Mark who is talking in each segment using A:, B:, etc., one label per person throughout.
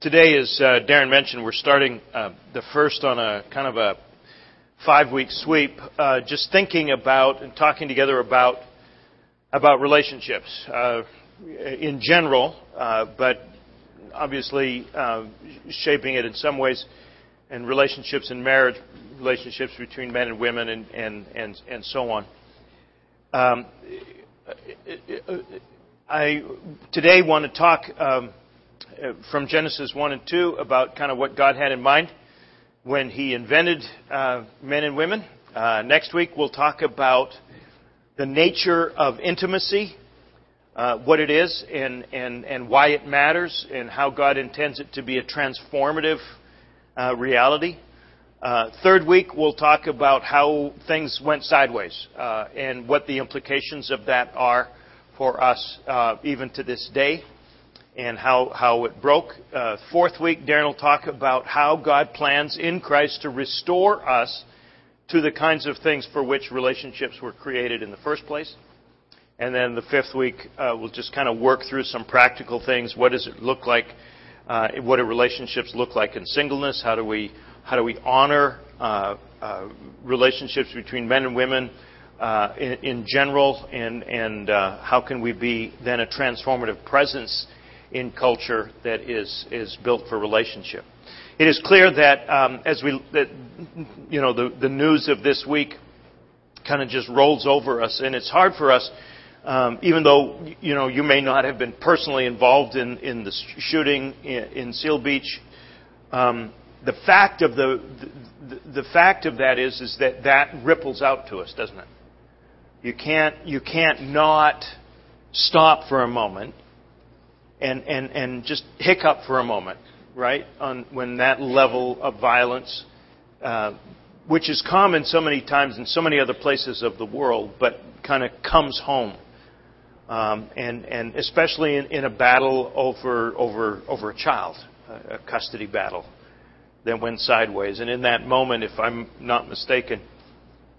A: Today, as uh, Darren mentioned, we're starting uh, the first on a kind of a five week sweep, uh, just thinking about and talking together about about relationships uh, in general, uh, but obviously uh, shaping it in some ways, and relationships in marriage, relationships between men and women, and and and, and so on. Um, I today want to talk. Um, from Genesis 1 and 2 about kind of what God had in mind when He invented uh, men and women. Uh, next week we'll talk about the nature of intimacy, uh, what it is, and, and, and why it matters, and how God intends it to be a transformative uh, reality. Uh, third week we'll talk about how things went sideways and what the implications of that are for us even to this day and how, how it broke. Uh, fourth week, Darren will talk about how God plans in Christ to restore us to the kinds of things for which relationships were created in the first place. And then the fifth week, uh, we'll just kind of work through some practical things. What does it look like? Uh, what do relationships look like in singleness? How do we how do we honor uh, uh relationships between men and women uh, in, in, general? And and uh, how can we be then a transformative presence in culture that is, is built for relationship. It is clear that um, as we, that, you know, the, the news of this week kind of just rolls over us, and it's hard for us, um, even though, you know, you may not have been personally involved in, in the shooting in, in Seal Beach. Um, the fact of the, the, the fact of that is, is that that ripples out to us, doesn't it? You can't, you can't not stop for a moment and, and, and just hiccup for a moment, right? On when that level of violence, uh, which is common so many times in so many other places of the world, but kind of comes home. Um, and, and especially in, in a battle over, over, over a child, a custody battle that went sideways. And in that moment, if I'm not mistaken,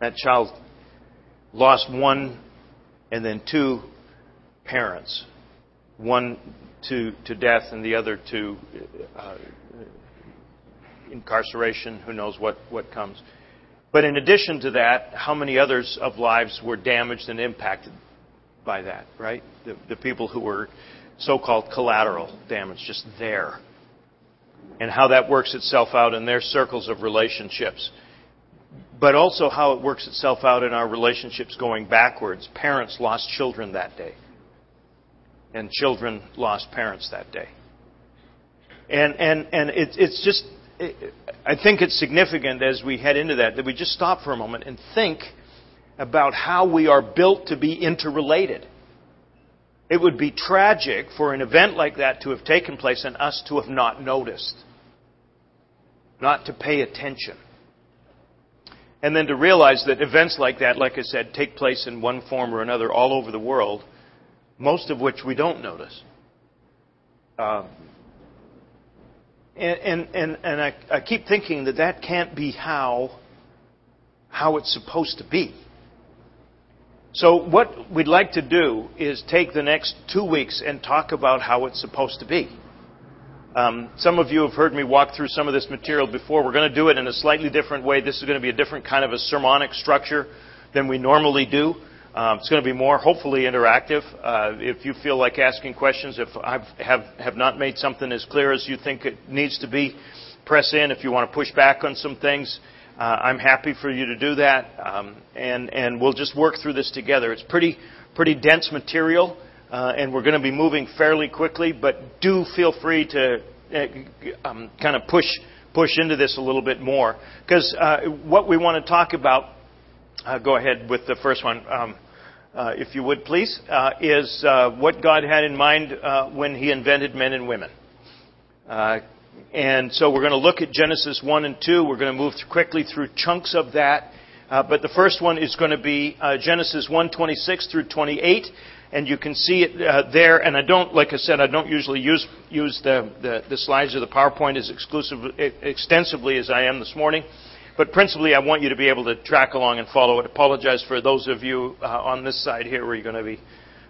A: that child lost one and then two parents. One to, to death and the other to uh, incarceration. Who knows what, what comes. But in addition to that, how many others of lives were damaged and impacted by that, right? The, the people who were so called collateral damage, just there. And how that works itself out in their circles of relationships. But also how it works itself out in our relationships going backwards. Parents lost children that day and children lost parents that day. And, and, and it, it's just, it, I think it's significant as we head into that, that we just stop for a moment and think about how we are built to be interrelated. It would be tragic for an event like that to have taken place and us to have not noticed, not to pay attention. And then to realize that events like that, like I said, take place in one form or another all over the world most of which we don't notice. Um, and and, and, I, I keep thinking that that can't be how, how it's supposed to be. So, what we'd like to do is take the next two weeks and talk about how it's supposed to be. Um, some of you have heard me walk through some of this material before. We're going to do it in a slightly different way. This is going to be a different kind of a sermonic structure than we normally do. Um, it's going to be more, hopefully, interactive. Uh, if you feel like asking questions, if I have, have not made something as clear as you think it needs to be, press in. If you want to push back on some things, uh, I'm happy for you to do that. Um, and, and we'll just work through this together. It's pretty, pretty dense material, uh, and we're going to be moving fairly quickly, but do feel free to uh, um, kind of push, push into this a little bit more. Because uh, what we want to talk about uh, go ahead with the first one, um, uh, if you would please, uh, is uh, what God had in mind uh, when He invented men and women. Uh, and so we're going to look at Genesis 1 and 2. We're going to move quickly through chunks of that. but the first one is going to be Genesis 1 26 through 28 and you can see it uh, there. And I don't, like I said, I don't usually use use the, the, the slides or the PowerPoint as exclusive, extensively as I am this morning. But principally, I want you to be able to track along and follow it. Apologize for those of you uh, on this side here where you're going to be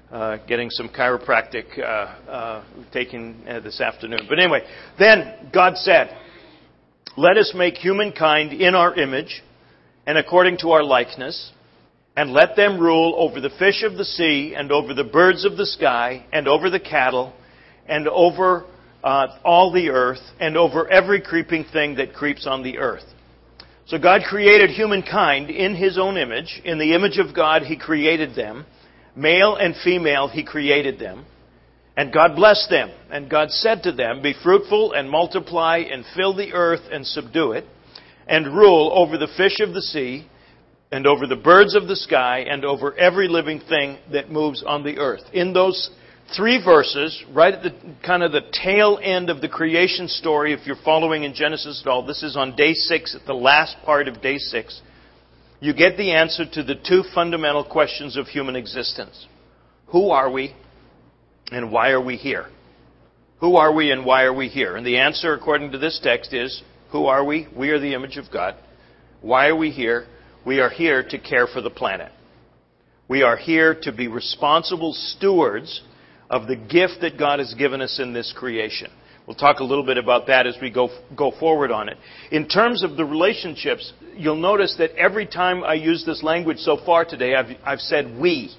A: uh, getting some chiropractic uh, uh, taken uh, this afternoon. But anyway, then God said, Let us make humankind in our image and according to our likeness, and let them rule over the fish of the sea, and over the birds of the sky, and over the cattle, and over uh, all the earth, and over every creeping thing that creeps on the earth. So God created humankind in His own image. In the image of God, He created them. Male and female, He created them. And God blessed them. And God said to them, Be fruitful and multiply and fill the earth and subdue it, and rule over the fish of the sea, and over the birds of the sky, and over every living thing that moves on the earth. In those three verses, right at the kind of the tail end of the creation story, if you're following in Genesis at all, this is on day six, at the last part of day six you get the answer to the two fundamental questions of human existence. Who are we and why are we here? Who are we and why are we here? And the answer, according to this text, is Who are we? We are the image of God. Why are we here? We are here to care for the planet. We are here to be responsible stewards of the gift that God has given us in this creation. We'll talk a little bit about that as we go, go forward on it. In terms of the relationships, you'll notice that every time I use this language so far today, I've, I've said we.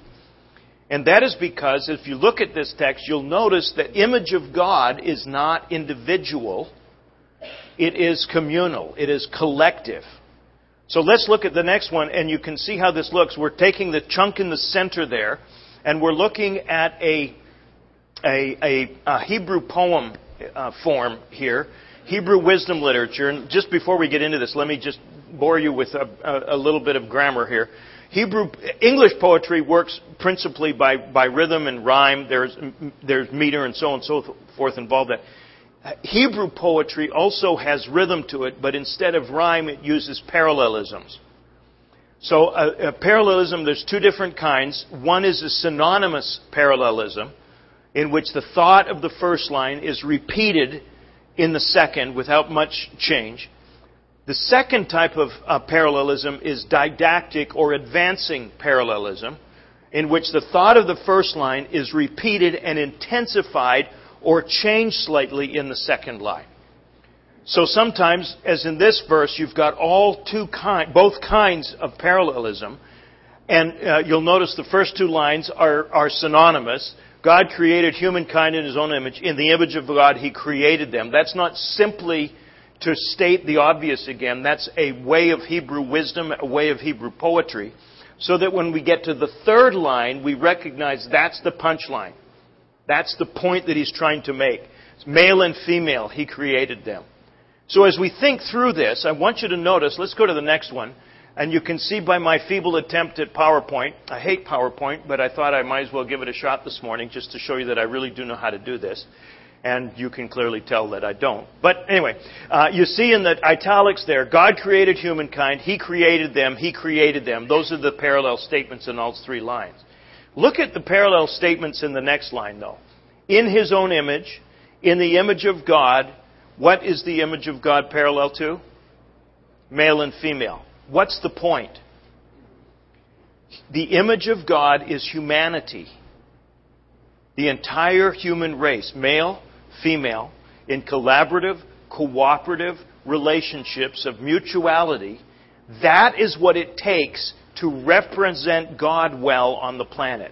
A: And that is because if you look at this text, you'll notice that image of God is not individual. It is communal. It is collective. So let's look at the next one and you can see how this looks. We're taking the chunk in the center there and we're looking at a, a, a, a Hebrew poem uh, form here, Hebrew wisdom literature. And just before we get into this, let me just bore you with a, a, little bit of grammar here. Hebrew English poetry works principally by, by rhythm and rhyme. There's there's meter and so on and so forth involved. That Hebrew poetry also has rhythm to it, but instead of rhyme, it uses parallelisms. So a, a parallelism, there's two different kinds. One is a synonymous parallelism, in which the thought of the first line is repeated in the second without much change. The second type of uh, parallelism is didactic or advancing parallelism, in which the thought of the first line is repeated and intensified or changed slightly in the second line. So sometimes, as in this verse, you've got all two kind, both kinds of parallelism, and uh, you'll notice the first two lines are, are synonymous. God created humankind in his own image. In the image of God, he created them. That's not simply to state the obvious again. That's a way of Hebrew wisdom, a way of Hebrew poetry. So that when we get to the third line, we recognize that's the punchline. That's the point that he's trying to make. It's male and female, he created them. So as we think through this, I want you to notice, let's go to the next one. And you can see by my feeble attempt at PowerPoint, I hate PowerPoint, but I thought I might as well give it a shot this morning just to show you that I really do know how to do this. And you can clearly tell that I don't. But anyway, uh, you see in the italics there, God created humankind, He created them, He created them. Those are the parallel statements in all three lines. Look at the parallel statements in the next line though. In His own image, in the image of God, what is the image of God parallel to? Male and female. What's the point? The image of God is humanity. The entire human race, male, female, in collaborative, cooperative relationships of mutuality, that is what it takes to represent God well on the planet.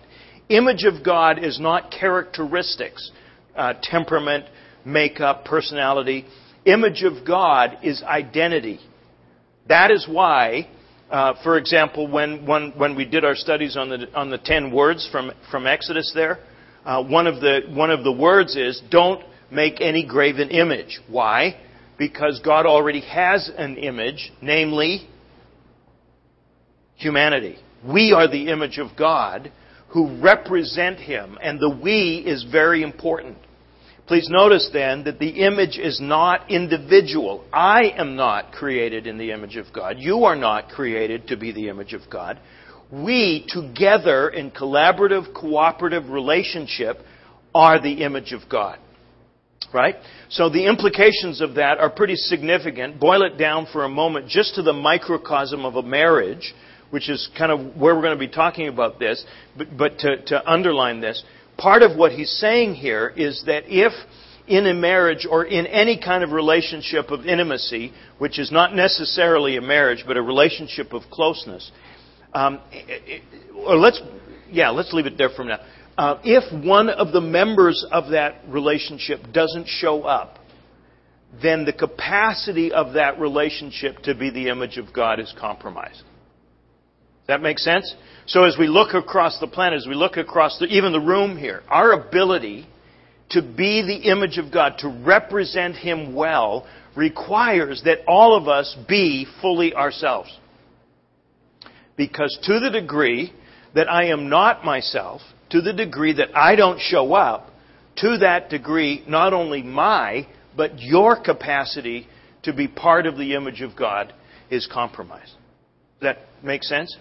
A: Image of God is not characteristics, uh, temperament, makeup, personality. Image of God is identity. That is why, uh, for example, when, when, when we did our studies on the, on the ten words from, from Exodus there, uh, one, of the, one of the words is don't make any graven image. Why? Because God already has an image, namely humanity. We are the image of God who represent Him, and the we is very important. Please notice then that the image is not individual. I am not created in the image of God. You are not created to be the image of God. We, together in collaborative, cooperative relationship, are the image of God. Right? So the implications of that are pretty significant. Boil it down for a moment just to the microcosm of a marriage which is kind of where we're going to be talking about this, but, but to, to underline this, part of what he's saying here is that if in a marriage or in any kind of relationship of intimacy, which is not necessarily a marriage, but a relationship of closeness, um, or let's, yeah, let's leave it there for now. Uh, if one of the members of that relationship doesn't show up, then the capacity of that relationship to be the image of God is compromised. That make sense? So as we look across the planet, as we look across the, even the room here, our ability to be the image of God, to represent Him well, requires that all of us be fully ourselves. Because to the degree that I am not myself, to the degree that I don't show up, to that degree, not only my, but your capacity to be part of the image of God is compromised. Does that make sense?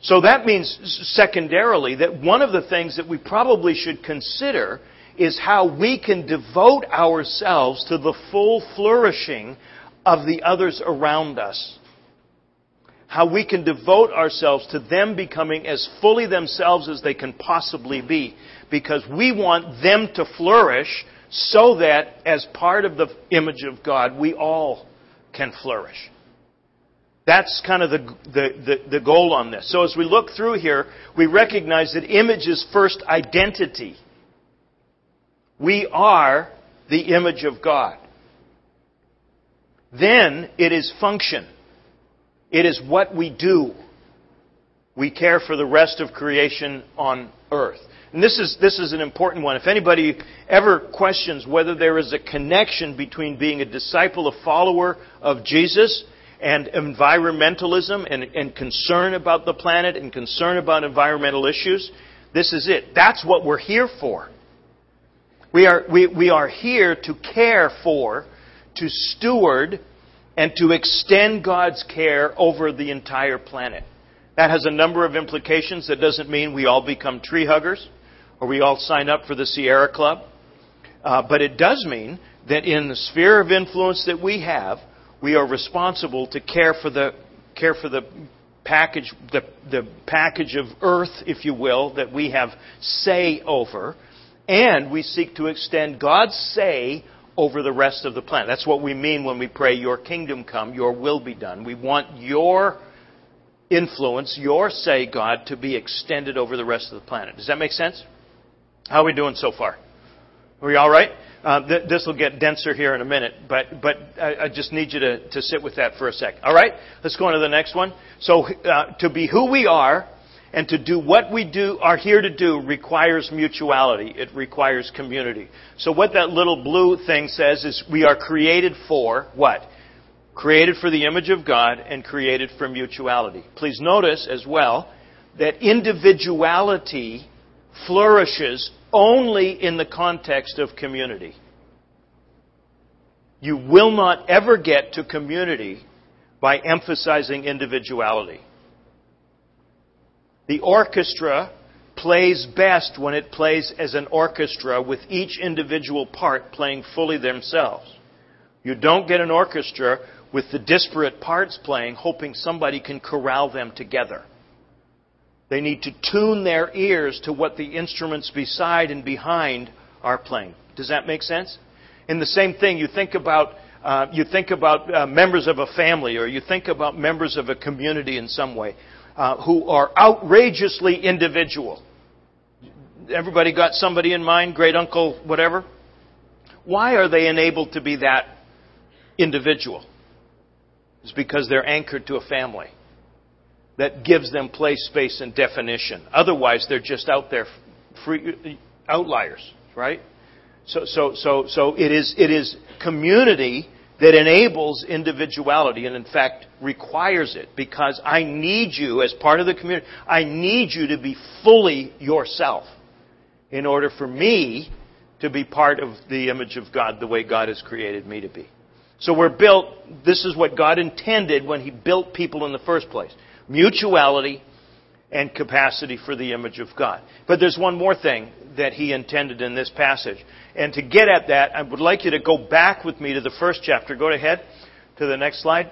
A: So that means, secondarily, that one of the things that we probably should consider is how we can devote ourselves to the full flourishing of the others around us. How we can devote ourselves to them becoming as fully themselves as they can possibly be. Because we want them to flourish so that as part of the image of God, we all can flourish. That's kind of the, the, the, the, goal on this. So as we look through here, we recognize that image is first identity. We are the image of God. Then it is function. It is what we do. We care for the rest of creation on earth. And this is, this is an important one. If anybody ever questions whether there is a connection between being a disciple, a follower of Jesus, and environmentalism and, and concern about the planet and concern about environmental issues, this is it. That's what we're here for. We are, we, we are here to care for, to steward, and to extend God's care over the entire planet. That has a number of implications. That doesn't mean we all become tree huggers or we all sign up for the Sierra Club. Uh, but it does mean that in the sphere of influence that we have, we are responsible to care for the care for the package the, the package of earth, if you will, that we have say over, and we seek to extend God's say over the rest of the planet. That's what we mean when we pray, Your kingdom come, Your will be done. We want Your influence, Your say, God, to be extended over the rest of the planet. Does that make sense? How are we doing so far? Are we all right? Uh, th- this will get denser here in a minute, but, but I, I, just need you to, to sit with that for a sec. All right? Let's go on to the next one. So, uh, to be who we are and to do what we do, are here to do requires mutuality. It requires community. So what that little blue thing says is we are created for what? Created for the image of God and created for mutuality. Please notice as well that individuality flourishes only in the context of community. You will not ever get to community by emphasizing individuality. The orchestra plays best when it plays as an orchestra with each individual part playing fully themselves. You don't get an orchestra with the disparate parts playing, hoping somebody can corral them together. They need to tune their ears to what the instruments beside and behind are playing. Does that make sense? In the same thing, you think about uh, you think about uh, members of a family, or you think about members of a community in some way, uh, who are outrageously individual. Everybody got somebody in mind, great uncle, whatever. Why are they enabled to be that individual? It's because they're anchored to a family that gives them place, space, and definition. Otherwise, they're just out there, free, outliers, right? So, so, so, so it is, it is community that enables individuality and in fact requires it because I need you as part of the community. I need you to be fully yourself in order for me to be part of the image of God the way God has created me to be. So we're built, this is what God intended when He built people in the first place mutuality, and capacity for the image of God. But there's one more thing that he intended in this passage. And to get at that, I would like you to go back with me to the first chapter. Go ahead to the next slide.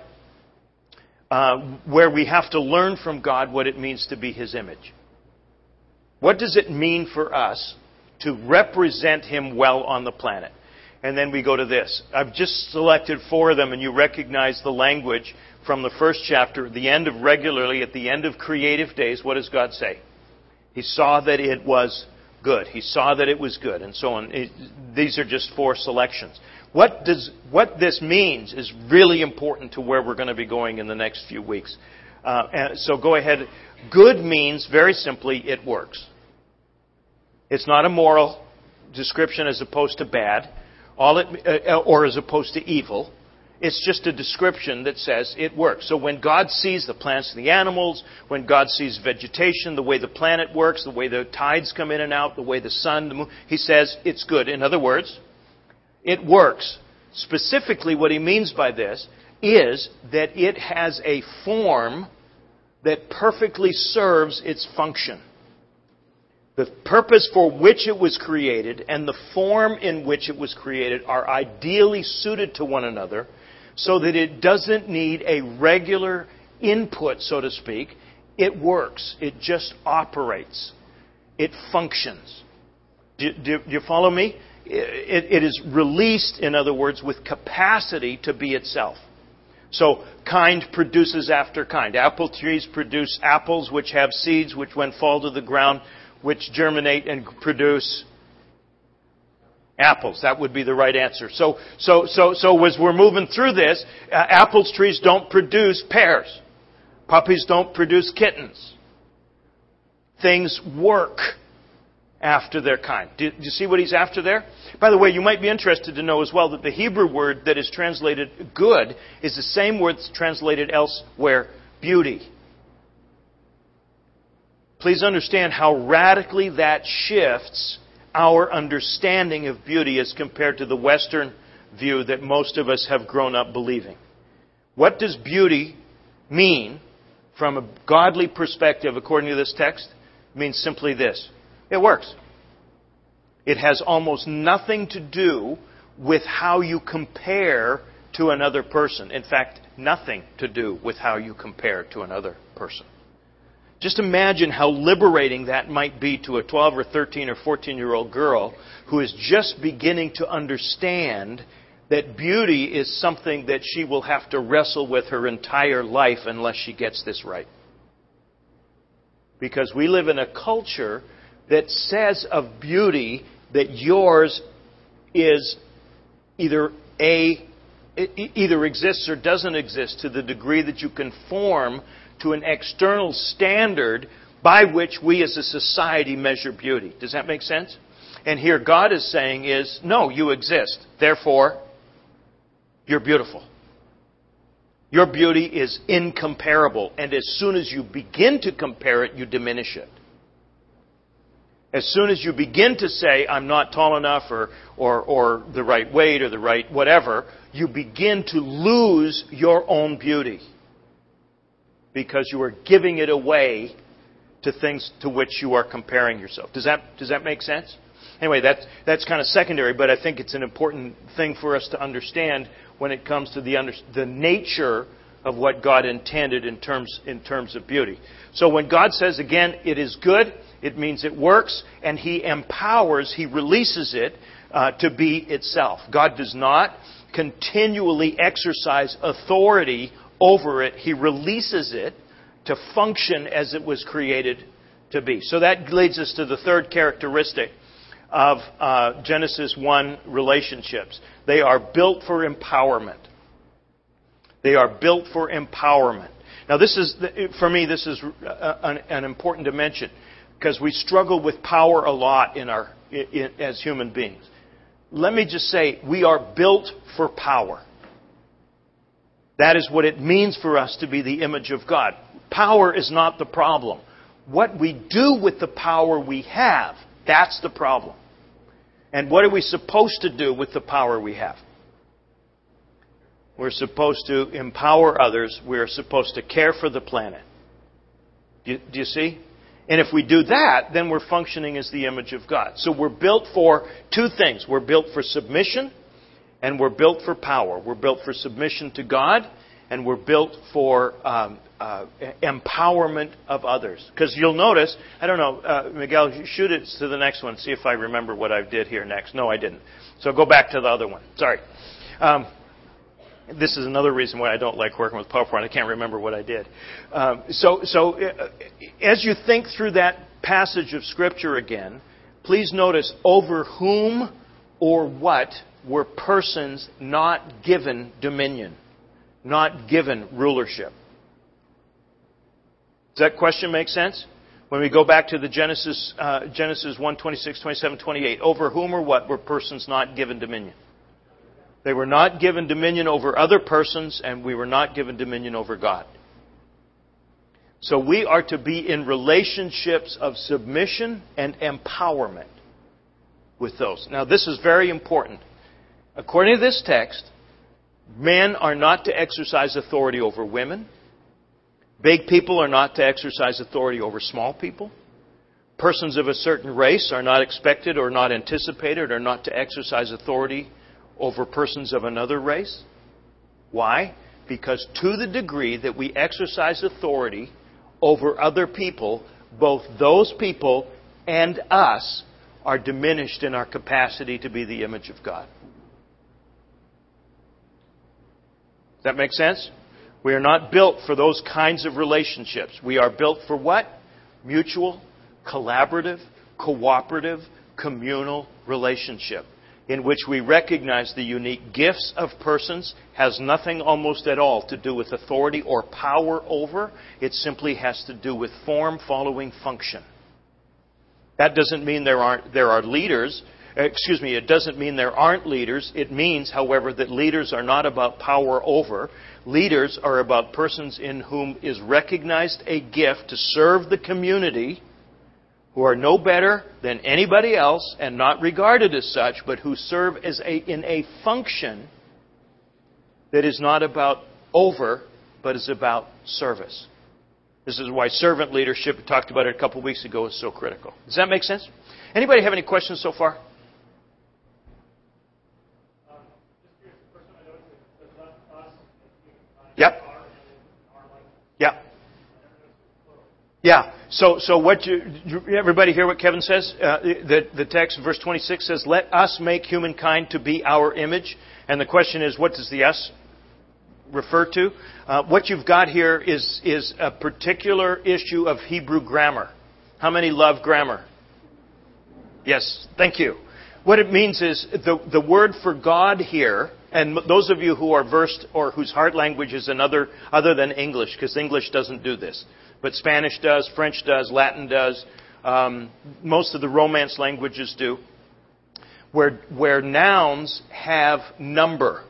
A: uh, where we have to learn from God what it means to be His image. What does it mean for us to represent Him well on the planet? And then we go to this. I've just selected four of them, and you recognize the language from the first chapter, the end of regularly, at the end of creative days, what does God say? He saw that it was good. He saw that it was good, and so on. It, these are just four selections. What, does, what this means is really important to where we're going to be going in the next few weeks. Uh, so go ahead. Good means, very simply, it works. It's not a moral description as opposed to bad, all it, uh, or as opposed to evil. It's just a description that says it works. So when God sees the plants and the animals, when God sees vegetation, the way the planet works, the way the tides come in and out, the way the sun, the moon, he says it's good. In other words, it works. Specifically, what he means by this is that it has a form that perfectly serves its function. The purpose for which it was created and the form in which it was created are ideally suited to one another so that it doesn't need a regular input, so to speak. It works. It just operates. It functions. Do, do, do you follow me? It, it is released, in other words, with capacity to be itself. So, kind produces after kind. Apple trees produce apples which have seeds, which, when fall to the ground, which germinate and produce Apples. That would be the right answer. So, so, so, so as we're moving through this, uh, apples trees don't produce pears. Puppies don't produce kittens. Things work after their kind. Do, do you see what he's after there? By the way, you might be interested to know as well that the Hebrew word that is translated good is the same word that's translated elsewhere beauty. Please understand how radically that shifts our understanding of beauty as compared to the Western view that most of us have grown up believing. What does beauty mean from a godly perspective according to this text? It means simply this it works. It has almost nothing to do with how you compare to another person. In fact, nothing to do with how you compare to another person. Just imagine how liberating that might be to a 12 or 13 or 14 year old girl who is just beginning to understand that beauty is something that she will have to wrestle with her entire life unless she gets this right. Because we live in a culture that says of beauty that yours is either a either exists or doesn't exist to the degree that you conform to an external standard by which we as a society measure beauty. Does that make sense? And here God is saying is, no, you exist. Therefore, you're beautiful. Your beauty is incomparable. And as soon as you begin to compare it, you diminish it. As soon as you begin to say, I'm not tall enough or, or, or the right weight or the right whatever, you begin to lose your own beauty because you are giving it away to things to which you are comparing yourself. Does that, does that make sense? Anyway, that's, that's kind of secondary, but I think it's an important thing for us to understand when it comes to the, under, the nature of what God intended in terms, in terms of beauty. So when God says, again, it is good, it means it works, and He empowers, He releases it uh, to be itself. God does not continually exercise authority over it, he releases it to function as it was created to be. So that leads us to the third characteristic of uh, Genesis 1 relationships. They are built for empowerment. They are built for empowerment. Now, this is, for me, this is uh, an, an important dimension because we struggle with power a lot in our, in, as human beings. Let me just say, we are built for power. That is what it means for us to be the image of God. Power is not the problem. What we do with the power we have, that's the problem. And what are we supposed to do with the power we have? We're supposed to empower others. We're supposed to care for the planet. Do you, do you, see? And if we do that, then we're functioning as the image of God. So we're built for two things. We're built for submission and we're built for power. We're built for submission to God, and we're built for um, uh, empowerment of others. Because you'll notice, I don't know, uh, Miguel, shoot it to the next one. See if I remember what I did here next. No, I didn't. So go back to the other one. Sorry. Um, this is another reason why I don't like working with PowerPoint. I can't remember what I did. Um, so, so uh, as you think through that passage of Scripture again, please notice over whom or what were persons not given dominion, not given rulership. Does that question make sense? When we go back to the Genesis, uh, Genesis 1, 26, 27, 28, over whom or what were persons not given dominion? They were not given dominion over other persons, and we were not given dominion over God. So we are to be in relationships of submission and empowerment with those. Now, this is very important. According to this text, men are not to exercise authority over women. Big people are not to exercise authority over small people. Persons of a certain race are not expected or not anticipated or not to exercise authority over persons of another race. Why? Because to the degree that we exercise authority over other people, both those people and us are diminished in our capacity to be the image of God. Does that make sense? We are not built for those kinds of relationships. We are built for what? Mutual, collaborative, cooperative, communal relationship in which we recognize the unique gifts of persons has nothing almost at all to do with authority or power over. It simply has to do with form following function. That doesn't mean there aren't there are leaders. Eh, excuse me, it doesn't mean there aren't leaders. It means, however, that leaders are not about power over. Leaders are about persons in whom is recognized a gift to serve the community who are no better than anybody else and not regarded as such, but who serve as a, in a function that is not about over, but is about service. This is why servant leadership, we talked about it a couple of weeks ago, is so critical. Does that make sense? Anybody have any questions so far? Yep. Yep. Yeah. So, so what you, everybody hear what Kevin says? Uh, the, the text, verse 26 says, let us make humankind to be our image. And the question is, what does the us refer to? Uh, what you've got here is, is a particular issue of Hebrew grammar. How many love grammar? Yes, thank you. What it means is the, the word for God here, and those of you who are versed or whose heart language is another other than English, because English doesn't do this but Spanish does, French does, Latin does, um, most of the Romance languages do, where, where nouns have number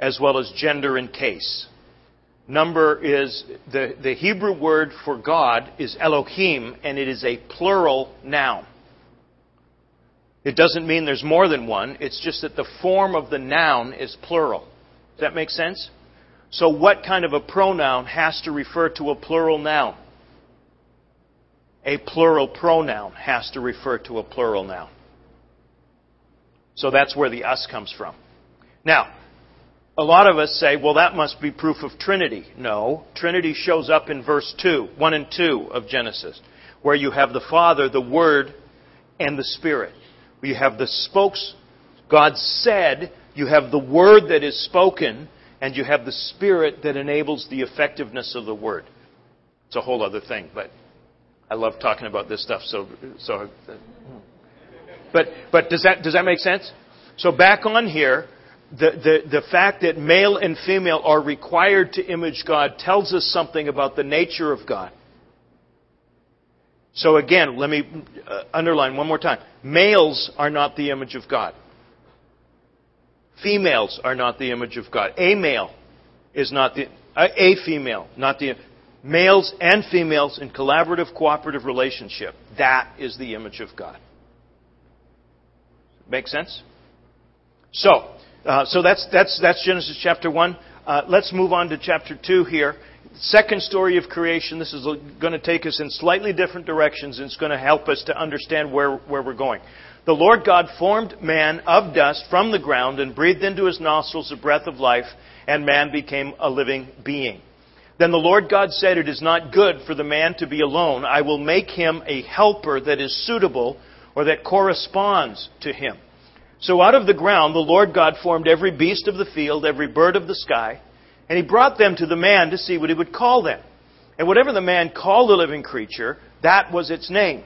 A: as well as gender and case. Number is the, the Hebrew word for God is Elohim, and it is a plural noun. It doesn't mean there's more than one, it's just that the form of the noun is plural. Does that make sense? So, what kind of a pronoun has to refer to a plural noun? A plural pronoun has to refer to a plural noun. So that's where the us comes from. Now, a lot of us say, well, that must be proof of Trinity. No. Trinity shows up in verse 2, 1 and 2 of Genesis, where you have the Father, the Word, and the Spirit. You have the spokes, God said, you have the Word that is spoken, and you have the Spirit that enables the effectiveness of the Word. It's a whole other thing, but I love talking about this stuff. So, so, but but does that does that make sense? So back on here, the, the, the fact that male and female are required to image God tells us something about the nature of God. So again, let me uh, underline one more time. Males are not the image of God. Females are not the image of God. A male is not the, a female, not the, males and females in collaborative, cooperative relationship. That is the image of God. Make sense? So, uh, so that's, that's, that's Genesis chapter 1. Uh, let's move on to chapter 2 here. Second story of creation. This is going to take us in slightly different directions and it's going to help us to understand where, where we're going. The Lord God formed man of dust from the ground and breathed into his nostrils the breath of life, and man became a living being. Then the Lord God said, It is not good for the man to be alone. I will make him a helper that is suitable or that corresponds to him. So out of the ground the Lord God formed every beast of the field, every bird of the sky, and he brought them to the man to see what he would call them. And whatever the man called the living creature, that was its name.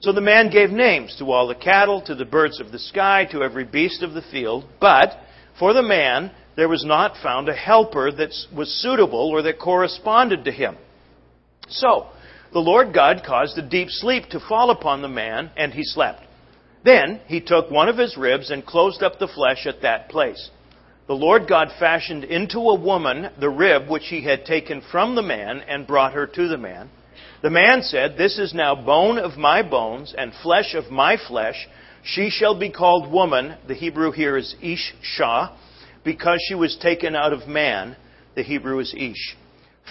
A: So the man gave names to all the cattle, to the birds of the sky, to every beast of the field. But for the man, there was not found a helper that was suitable or that corresponded to him. So, the Lord God caused a deep sleep to fall upon the man, and he slept. Then he took one of his ribs and closed up the flesh at that place. The Lord God fashioned into a woman the rib which he had taken from the man and brought her to the man. The man said, This is now bone of my bones and flesh of my flesh. She shall be called woman. The Hebrew here is Ish Shah, because she was taken out of man. The Hebrew is Ish.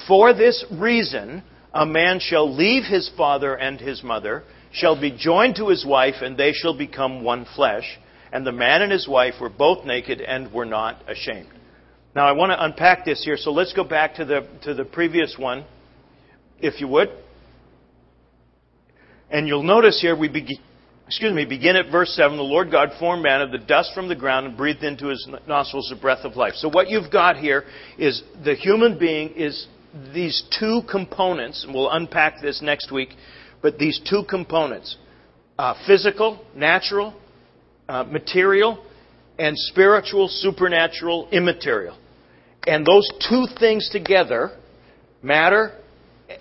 A: For this reason, a man shall leave his father and his mother, shall be joined to his wife, and they shall become one flesh. And the man and his wife were both naked and were not ashamed. Now I want to unpack this here, so let's go back to the, to the previous one, if you would. And you'll notice here we begin, excuse me, begin at verse 7. The Lord God formed man of the dust from the ground and breathed into his nostrils the breath of life. So what you've got here is the human being is these two components, and we'll unpack this next week, but these two components uh, physical, natural, uh, material, and spiritual, supernatural, immaterial. And those two things together, matter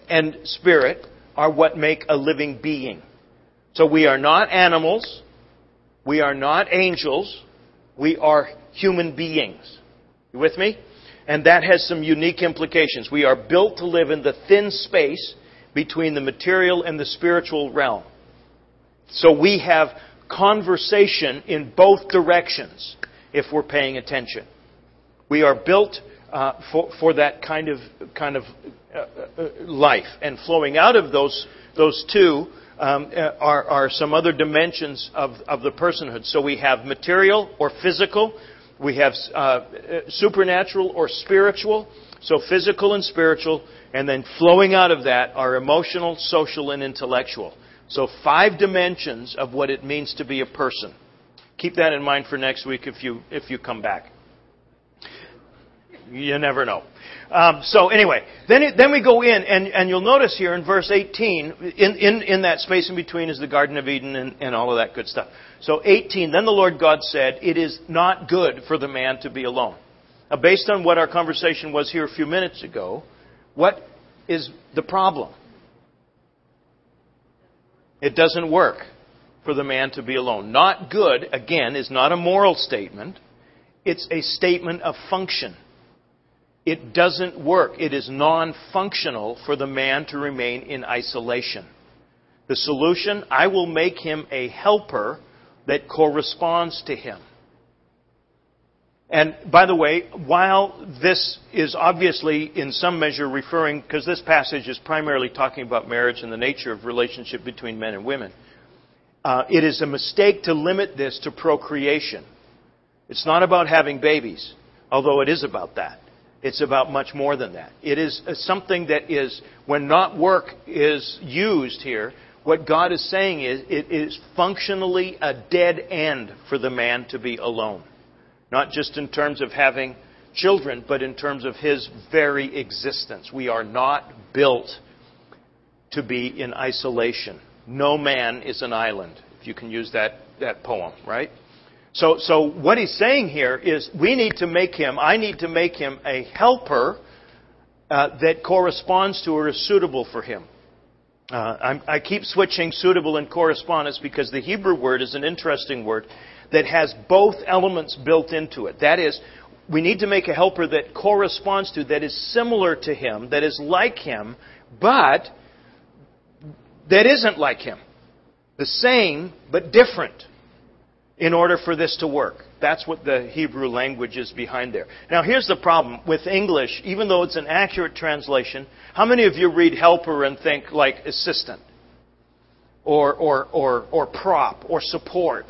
A: and spirit, are what make a living being. So we are not animals. We are not angels. We are human beings. You with me? And that has some unique implications. We are built to live in the thin space between the material and the spiritual realm. So we have conversation in both directions if we're paying attention. We are built uh, for, for that kind of, kind of uh, uh, life. And flowing out of those, those two um, uh, are, are some other dimensions of, of the personhood. So we have material or physical, we have uh, supernatural or spiritual, so physical and spiritual, and then flowing out of that are emotional, social, and intellectual. So five dimensions of what it means to be a person. Keep that in mind for next week if you if you come back. You never know. Um, so anyway, then, it, then we go in, and, and you'll notice here in verse 18, in, in, in that space in between is the Garden of Eden and, and all of that good stuff. So 18, then the Lord God said, It is not good for the man to be alone. Now, based on what our conversation was here a few minutes ago, what is the problem? It doesn't work for the man to be alone. Not good, again, is not a moral statement. It's a statement of function. It doesn't work. It is non functional for the man to remain in isolation. The solution I will make him a helper that corresponds to him. And by the way, while this is obviously in some measure referring, because this passage is primarily talking about marriage and the nature of relationship between men and women, uh, it is a mistake to limit this to procreation. It's not about having babies, although it is about that. It's about much more than that. It is uh, something that is, when not work is used here, what God is saying is it is functionally a dead end for the man to be alone. Not just in terms of having children, but in terms of his very existence. We are not built to be in isolation. No man is an island, if you can use that, that poem, right? So, so what he's saying here is we need to make him, I need to make him a helper uh, that corresponds to or is suitable for him. Uh, i keep switching suitable and correspondence because the Hebrew word is an interesting word that has both elements built into it. That is, we need to make a helper that corresponds to, that is similar to him, that is like him, but that isn't like him. The same, but different in order for this to work. That's what the Hebrew language is behind there. Now, here's the problem with English, even though it's an accurate translation, how many of you read helper and think like assistant? Or, or, or, or prop, or support?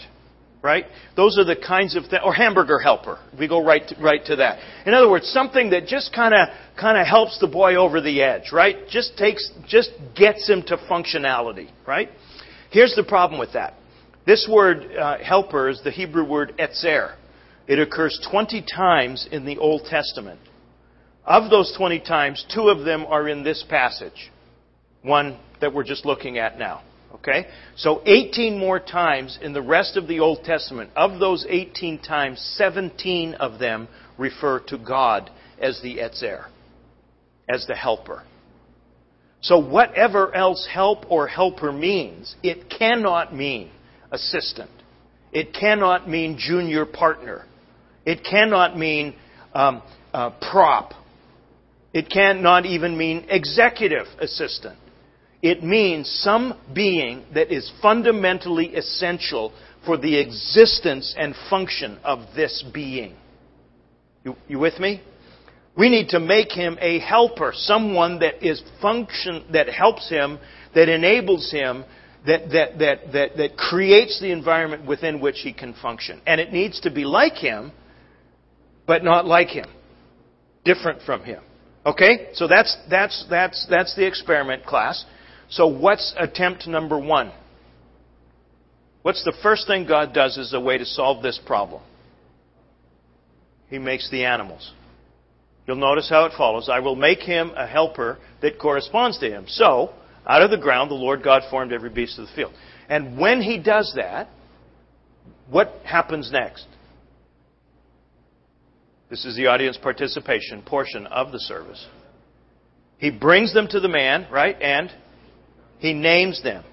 A: Right? Those are the kinds of things, or hamburger helper. We go right to, right to that. In other words, something that just kind of kind of helps the boy over the edge, right? Just takes, just gets him to functionality, right? Here's the problem with that. This word uh, helper is the Hebrew word ezer. It occurs 20 times in the Old Testament. Of those 20 times, two of them are in this passage. One that we're just looking at now. Okay? So 18 more times in the rest of the Old Testament. Of those 18 times, 17 of them refer to God as the ezer, as the helper. So whatever else help or helper means, it cannot mean assistant. It cannot mean junior partner. It cannot mean um, uh, prop. It cannot even mean executive assistant. It means some being that is fundamentally essential for the existence and function of this being. You, you with me? We need to make him a helper, someone that is function that helps him, that enables him, that, that, that, that, that creates the environment within which he can function. And it needs to be like him, but not like him. Different from him. Okay? So that's, that's, that's, that's the experiment class. So what's attempt number one? What's the first thing God does as a way to solve this problem? He makes the animals. You'll notice how it follows. I will make him a helper that corresponds to him. So, out of the ground, the Lord God formed every beast of the field. And when he does that, what happens next? This is the audience participation portion of the service. He brings them to the man, right? And he names them.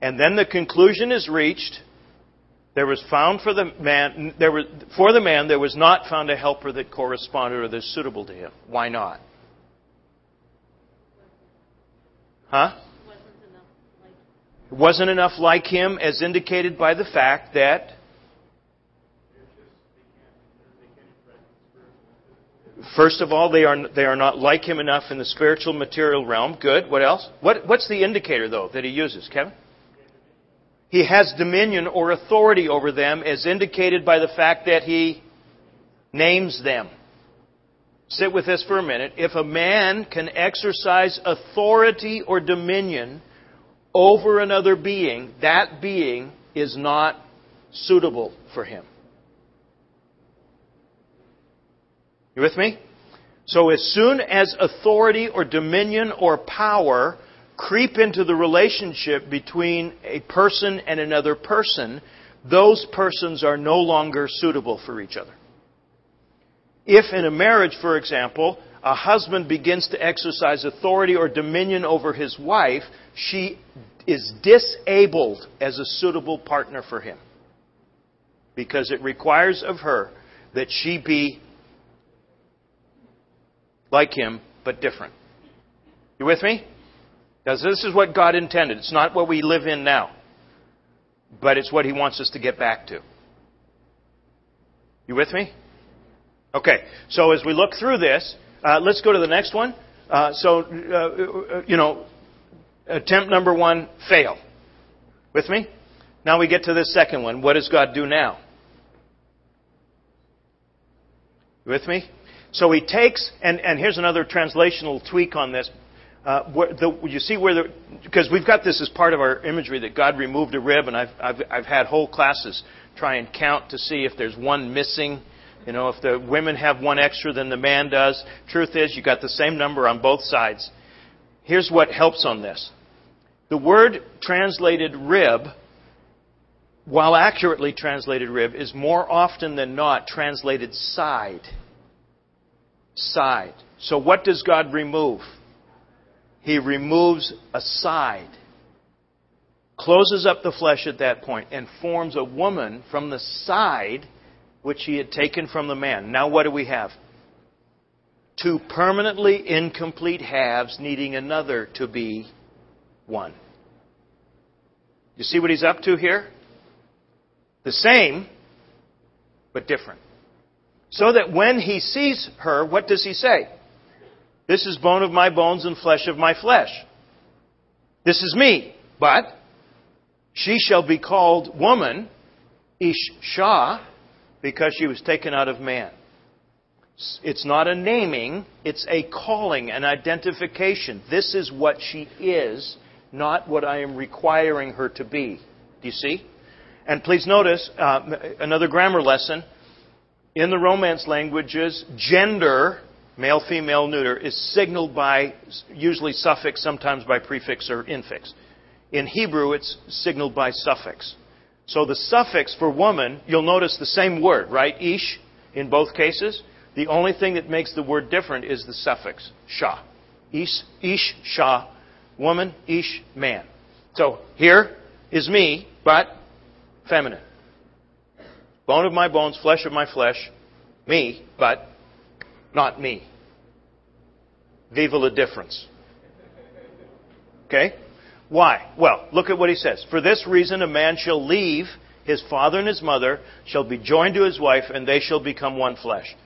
A: And then the conclusion is reached there was found for the man, there was, for the man, there was not found a helper that corresponded or that suitable to him. Why not? Huh? It wasn't enough like him as indicated by the fact that First of all, they are, they are not like him enough in the spiritual material realm. Good. What else? What, what's the indicator, though, that he uses, Kevin? He has dominion or authority over them as indicated by the fact that he names them. Sit with this for a minute. If a man can exercise authority or dominion over another being, that being is not suitable for him. You with me? So as soon as authority or dominion or power creep into the relationship between a person and another person, those persons are no longer suitable for each other. If in a marriage, for example, a husband begins to exercise authority or dominion over his wife, she is disabled as a suitable partner for him. Because it requires of her that she be like him, but different. You with me? Because this is what God intended. It's not what we live in now, but it's what He wants us to get back to. You with me? Okay, so as we look through this, uh, let's go to the next one. Uh, so, uh, you know, attempt number one, fail. With me? Now we get to the second one. What does God do now? with me? So he takes, and, and here's another translational tweak on this. Uh, the, you see where the, because we've got this as part of our imagery that God removed a rib, and I've, I've, I've had whole classes try and count to see if there's one missing. You know, if the women have one extra than the man does. Truth is, you got the same number on both sides. Here's what helps on this. The word translated rib, while accurately translated rib, is more often than not translated side. Side. So what does God remove? he removes a side, closes up the flesh at that point, and forms a woman from the side which he had taken from the man. Now, what do we have? Two permanently incomplete halves needing another to be one. You see what he's up to here? The same, but different. So that when he sees her, what does he say? This is bone of my bones and flesh of my flesh. This is me. But she shall be called woman, Isha, because she was taken out of man. It's not a naming, it's a calling, an identification. This is what she is, not what I am requiring her to be. Do you see? And please notice uh, another grammar lesson. In the Romance languages, gender, male, female, neuter, is signaled by usually suffix, sometimes by prefix or infix. In Hebrew, it's signaled by suffix. So the suffix for woman, you'll notice the same word, right? Ish in both cases. The only thing that makes the word different is the suffix, sha. Ish, ish, sha, woman, ish, man. So here is me, but feminine. Bone of my bones, flesh of my flesh, me, but not me. Viva la difference. Okay? Why? Well, look at what he says. For this reason, a man shall leave his father and his mother, shall be joined to his wife, and they shall become one flesh.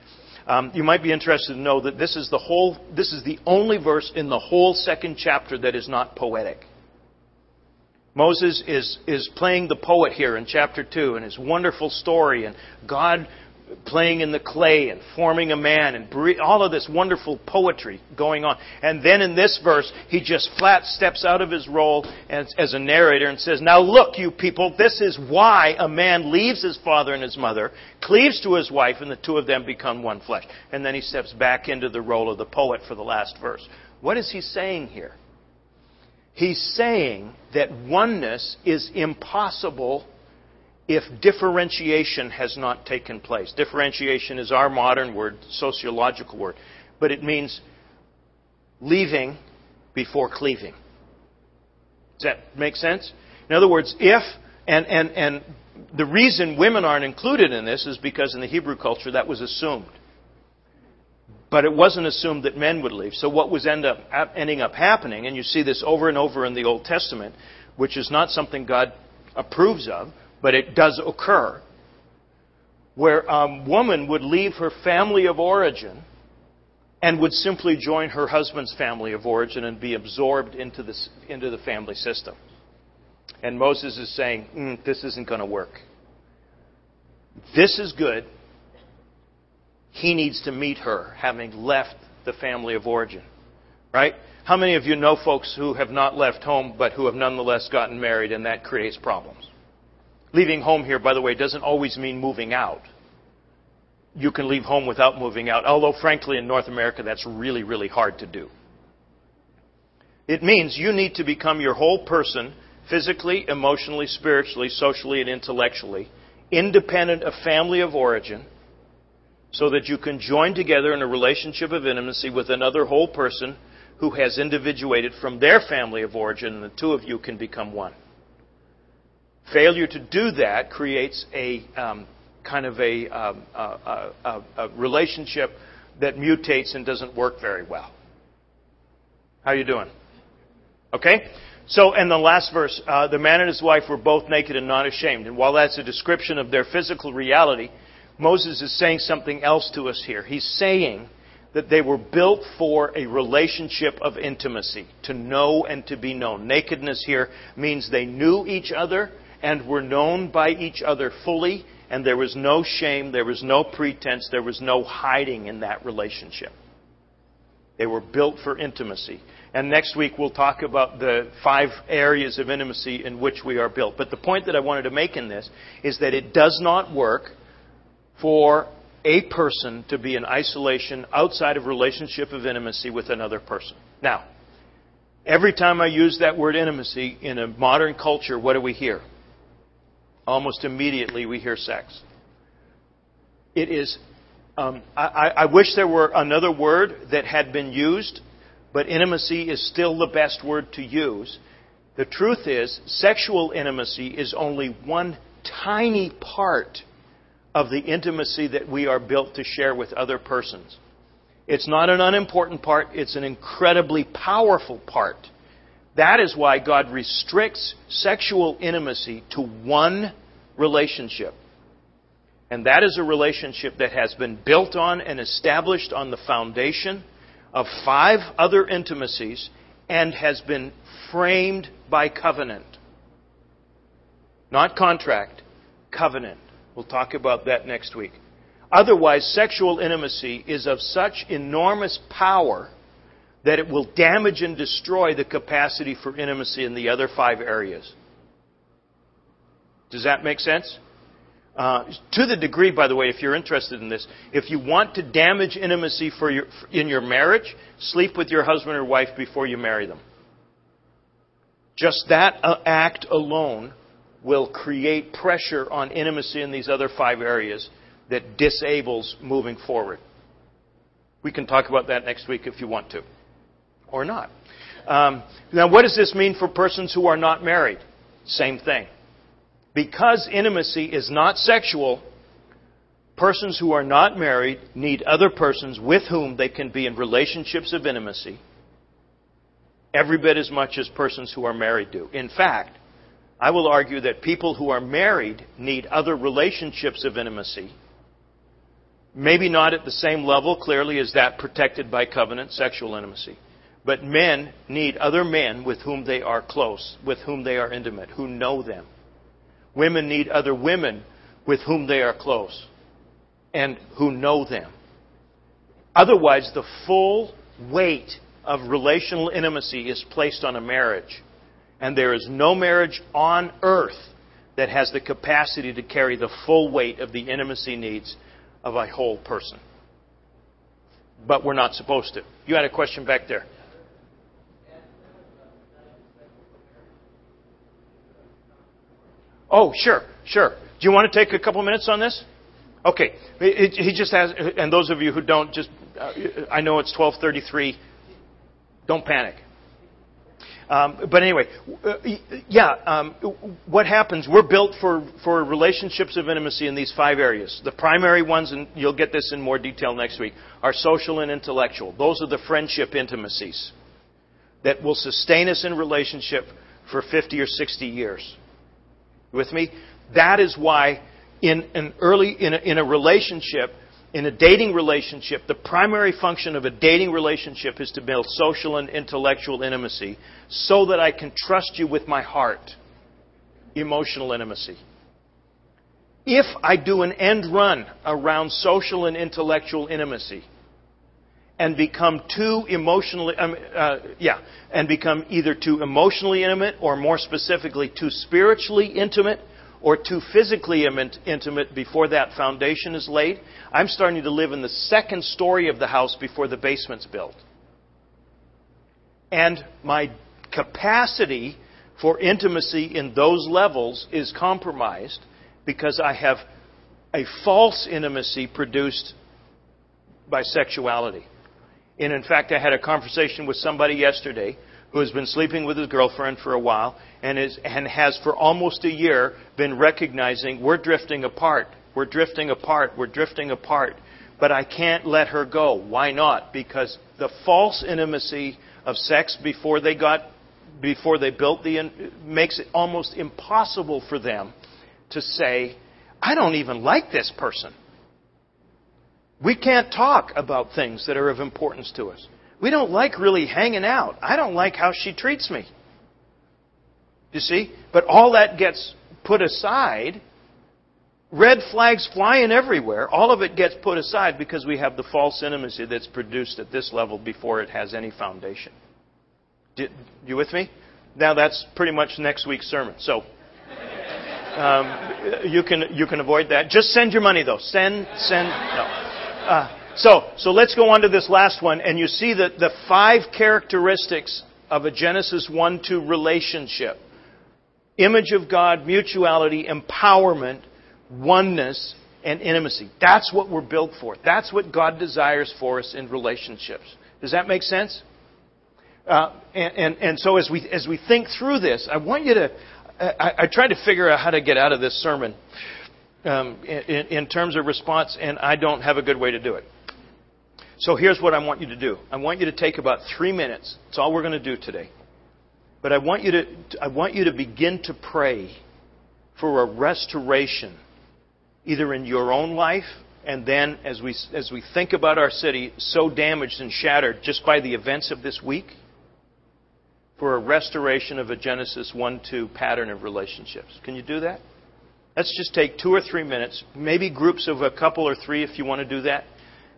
A: Um, you might be interested to know that this is the whole, this is the only verse in the whole second chapter that is not poetic. Moses is, is playing the poet here in chapter 2 and his wonderful story and God playing in the clay and forming a man and all of this wonderful poetry going on. And then in this verse, he just flat steps out of his role as, as, a narrator and says, Now look, you people, this is why a man leaves his father and his mother, cleaves to his wife, and the two of them become one flesh. And then he steps back into the role of the poet for the last verse. What is he saying here? He's saying that oneness is impossible if differentiation has not taken place. Differentiation is our modern word, sociological word, but it means leaving before cleaving. Does that make sense? In other words, if, and, and, and the reason women aren't included in this is because in the Hebrew culture that was assumed. But it wasn't assumed that men would leave. So what was end up, ending up happening, and you see this over and over in the Old Testament, which is not something God approves of, but it does occur, where a woman would leave her family of origin and would simply join her husband's family of origin and be absorbed into, into the family system. And Moses is saying, mm, this isn't going to work. This is good. He needs to meet her, having left the family of origin. Right? How many of you know folks who have not left home but who have nonetheless gotten married and that creates problems? Leaving home here, by the way, doesn't always mean moving out. You can leave home without moving out, although, frankly, in North America, that's really, really hard to do. It means you need to become your whole person, physically, emotionally, spiritually, socially, and intellectually, independent of family of origin, so that you can join together in a relationship of intimacy with another whole person who has individuated from their family of origin, and the two of you can become one. Failure to do that creates a um, kind of a, um, a, a, a, relationship that mutates and doesn't work very well. How are you doing? Okay? So, in the last verse, uh, the man and his wife were both naked and not ashamed. And while that's a description of their physical reality, Moses is saying something else to us here. He's saying that they were built for a relationship of intimacy, to know and to be known. Nakedness here means they knew each other and were known by each other fully, and there was no shame, there was no pretense, there was no hiding in that relationship. They were built for intimacy. And next week we'll talk about the five areas of intimacy in which we are built. But the point that I wanted to make in this is that it does not work for a person to be in isolation outside of relationship of intimacy with another person. Now, every time I use that word intimacy in a modern culture, what do we hear? almost immediately we hear sex. It is, um, I, I wish there were another word that had been used, but intimacy is still the best word to use. The truth is, sexual intimacy is only one tiny part of the intimacy that we are built to share with other persons. It's not an unimportant part, it's an incredibly powerful part. That is why God restricts sexual intimacy to one relationship. And that is a relationship that has been built on and established on the foundation of five other intimacies and has been framed by covenant. Not contract, covenant. We'll talk about that next week. Otherwise, sexual intimacy is of such enormous power that it will damage and destroy the capacity for intimacy in the other five areas. Does that make sense? Uh, to the degree, by the way, if you're interested in this, if you want to damage intimacy for your, in your marriage, sleep with your husband or wife before you marry them. Just that uh, act alone will create pressure on intimacy in these other five areas that disables moving forward. We can talk about that next week if you want to, or not. Um, now, what does this mean for persons who are not married? Same thing. Because intimacy is not sexual, persons who are not married need other persons with whom they can be in relationships of intimacy every bit as much as persons who are married do. In fact, I will argue that people who are married need other relationships of intimacy Maybe not at the same level, clearly, as that protected by covenant sexual intimacy. But men need other men with whom they are close, with whom they are intimate, who know them. Women need other women with whom they are close and who know them. Otherwise, the full weight of relational intimacy is placed on a marriage. And there is no marriage on earth that has the capacity to carry the full weight of the intimacy needs of a whole person. But we're not supposed to. You had a question back there. Oh, sure, sure. Do you want to take a couple minutes on this? Okay. He just has, and those of you who don't, just uh, I know it's 12:33. Don't panic. Um, but anyway, uh, yeah, um, what happens? We're built for, for relationships of intimacy in these five areas. The primary ones, and you'll get this in more detail next week, are social and intellectual. Those are the friendship intimacies that will sustain us in relationship for 50 or 60 years. With me? That is why in an early in a, in a relationship in a dating relationship, the primary function of a dating relationship is to build social and intellectual intimacy so that I can trust you with my heart. Emotional intimacy. If I do an end run around social and intellectual intimacy and become too emotionally, um, uh, yeah, and become either too emotionally intimate or more specifically too spiritually intimate, or too physically intimate before that foundation is laid. I'm starting to live in the second story of the house before the basement's built. And my capacity for intimacy in those levels is compromised because I have a false intimacy produced by sexuality. And in fact, I had a conversation with somebody yesterday who has been sleeping with his girlfriend for a while and, is, and has for almost a year been recognizing we're drifting apart. We're drifting apart. We're drifting apart. But I can't let her go. Why not? Because the false intimacy of sex before they got before they built the makes it almost impossible for them to say, I don't even like this person. We can't talk about things that are of importance to us. We don't like really hanging out. I don't like how she treats me. You see? But all that gets put aside. Red flags flying everywhere. All of it gets put aside because we have the false intimacy that's produced at this level before it has any foundation. You with me? Now that's pretty much next week's sermon. So um, you can you can avoid that. Just send your money though. Send send no. Uh, so, so let's go on to this last one, and you see that the five characteristics of a Genesis 1 2 relationship image of God, mutuality, empowerment, oneness, and intimacy. That's what we're built for. That's what God desires for us in relationships. Does that make sense? Uh, and, and, and, so as we, as we think through this, I want you to, I, I tried to figure out how to get out of this sermon um, in, in terms of response, and I don't have a good way to do it. So here's what I want you to do. I want you to take about three minutes. That's all we're going to do today. But I want you to, I want you to begin to pray for a restoration either in your own life, and then as we, as we think about our city so damaged and shattered just by the events of this week, for a restoration of a Genesis 1 2 pattern of relationships. Can you do that? Let's just take two or three minutes, maybe groups of a couple or three if you want to do that,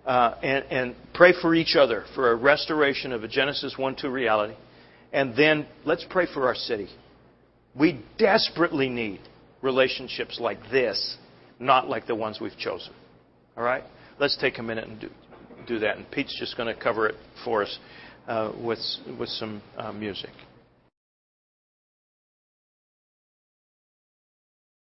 A: uh, and, and pray for each other for a restoration of a Genesis 1 2 reality. And then let's pray for our city. We desperately need relationships like this, not like the ones we've chosen. All right? Let's take a minute and do, do that. And Pete's just going to cover it for us uh, with, with some uh, music.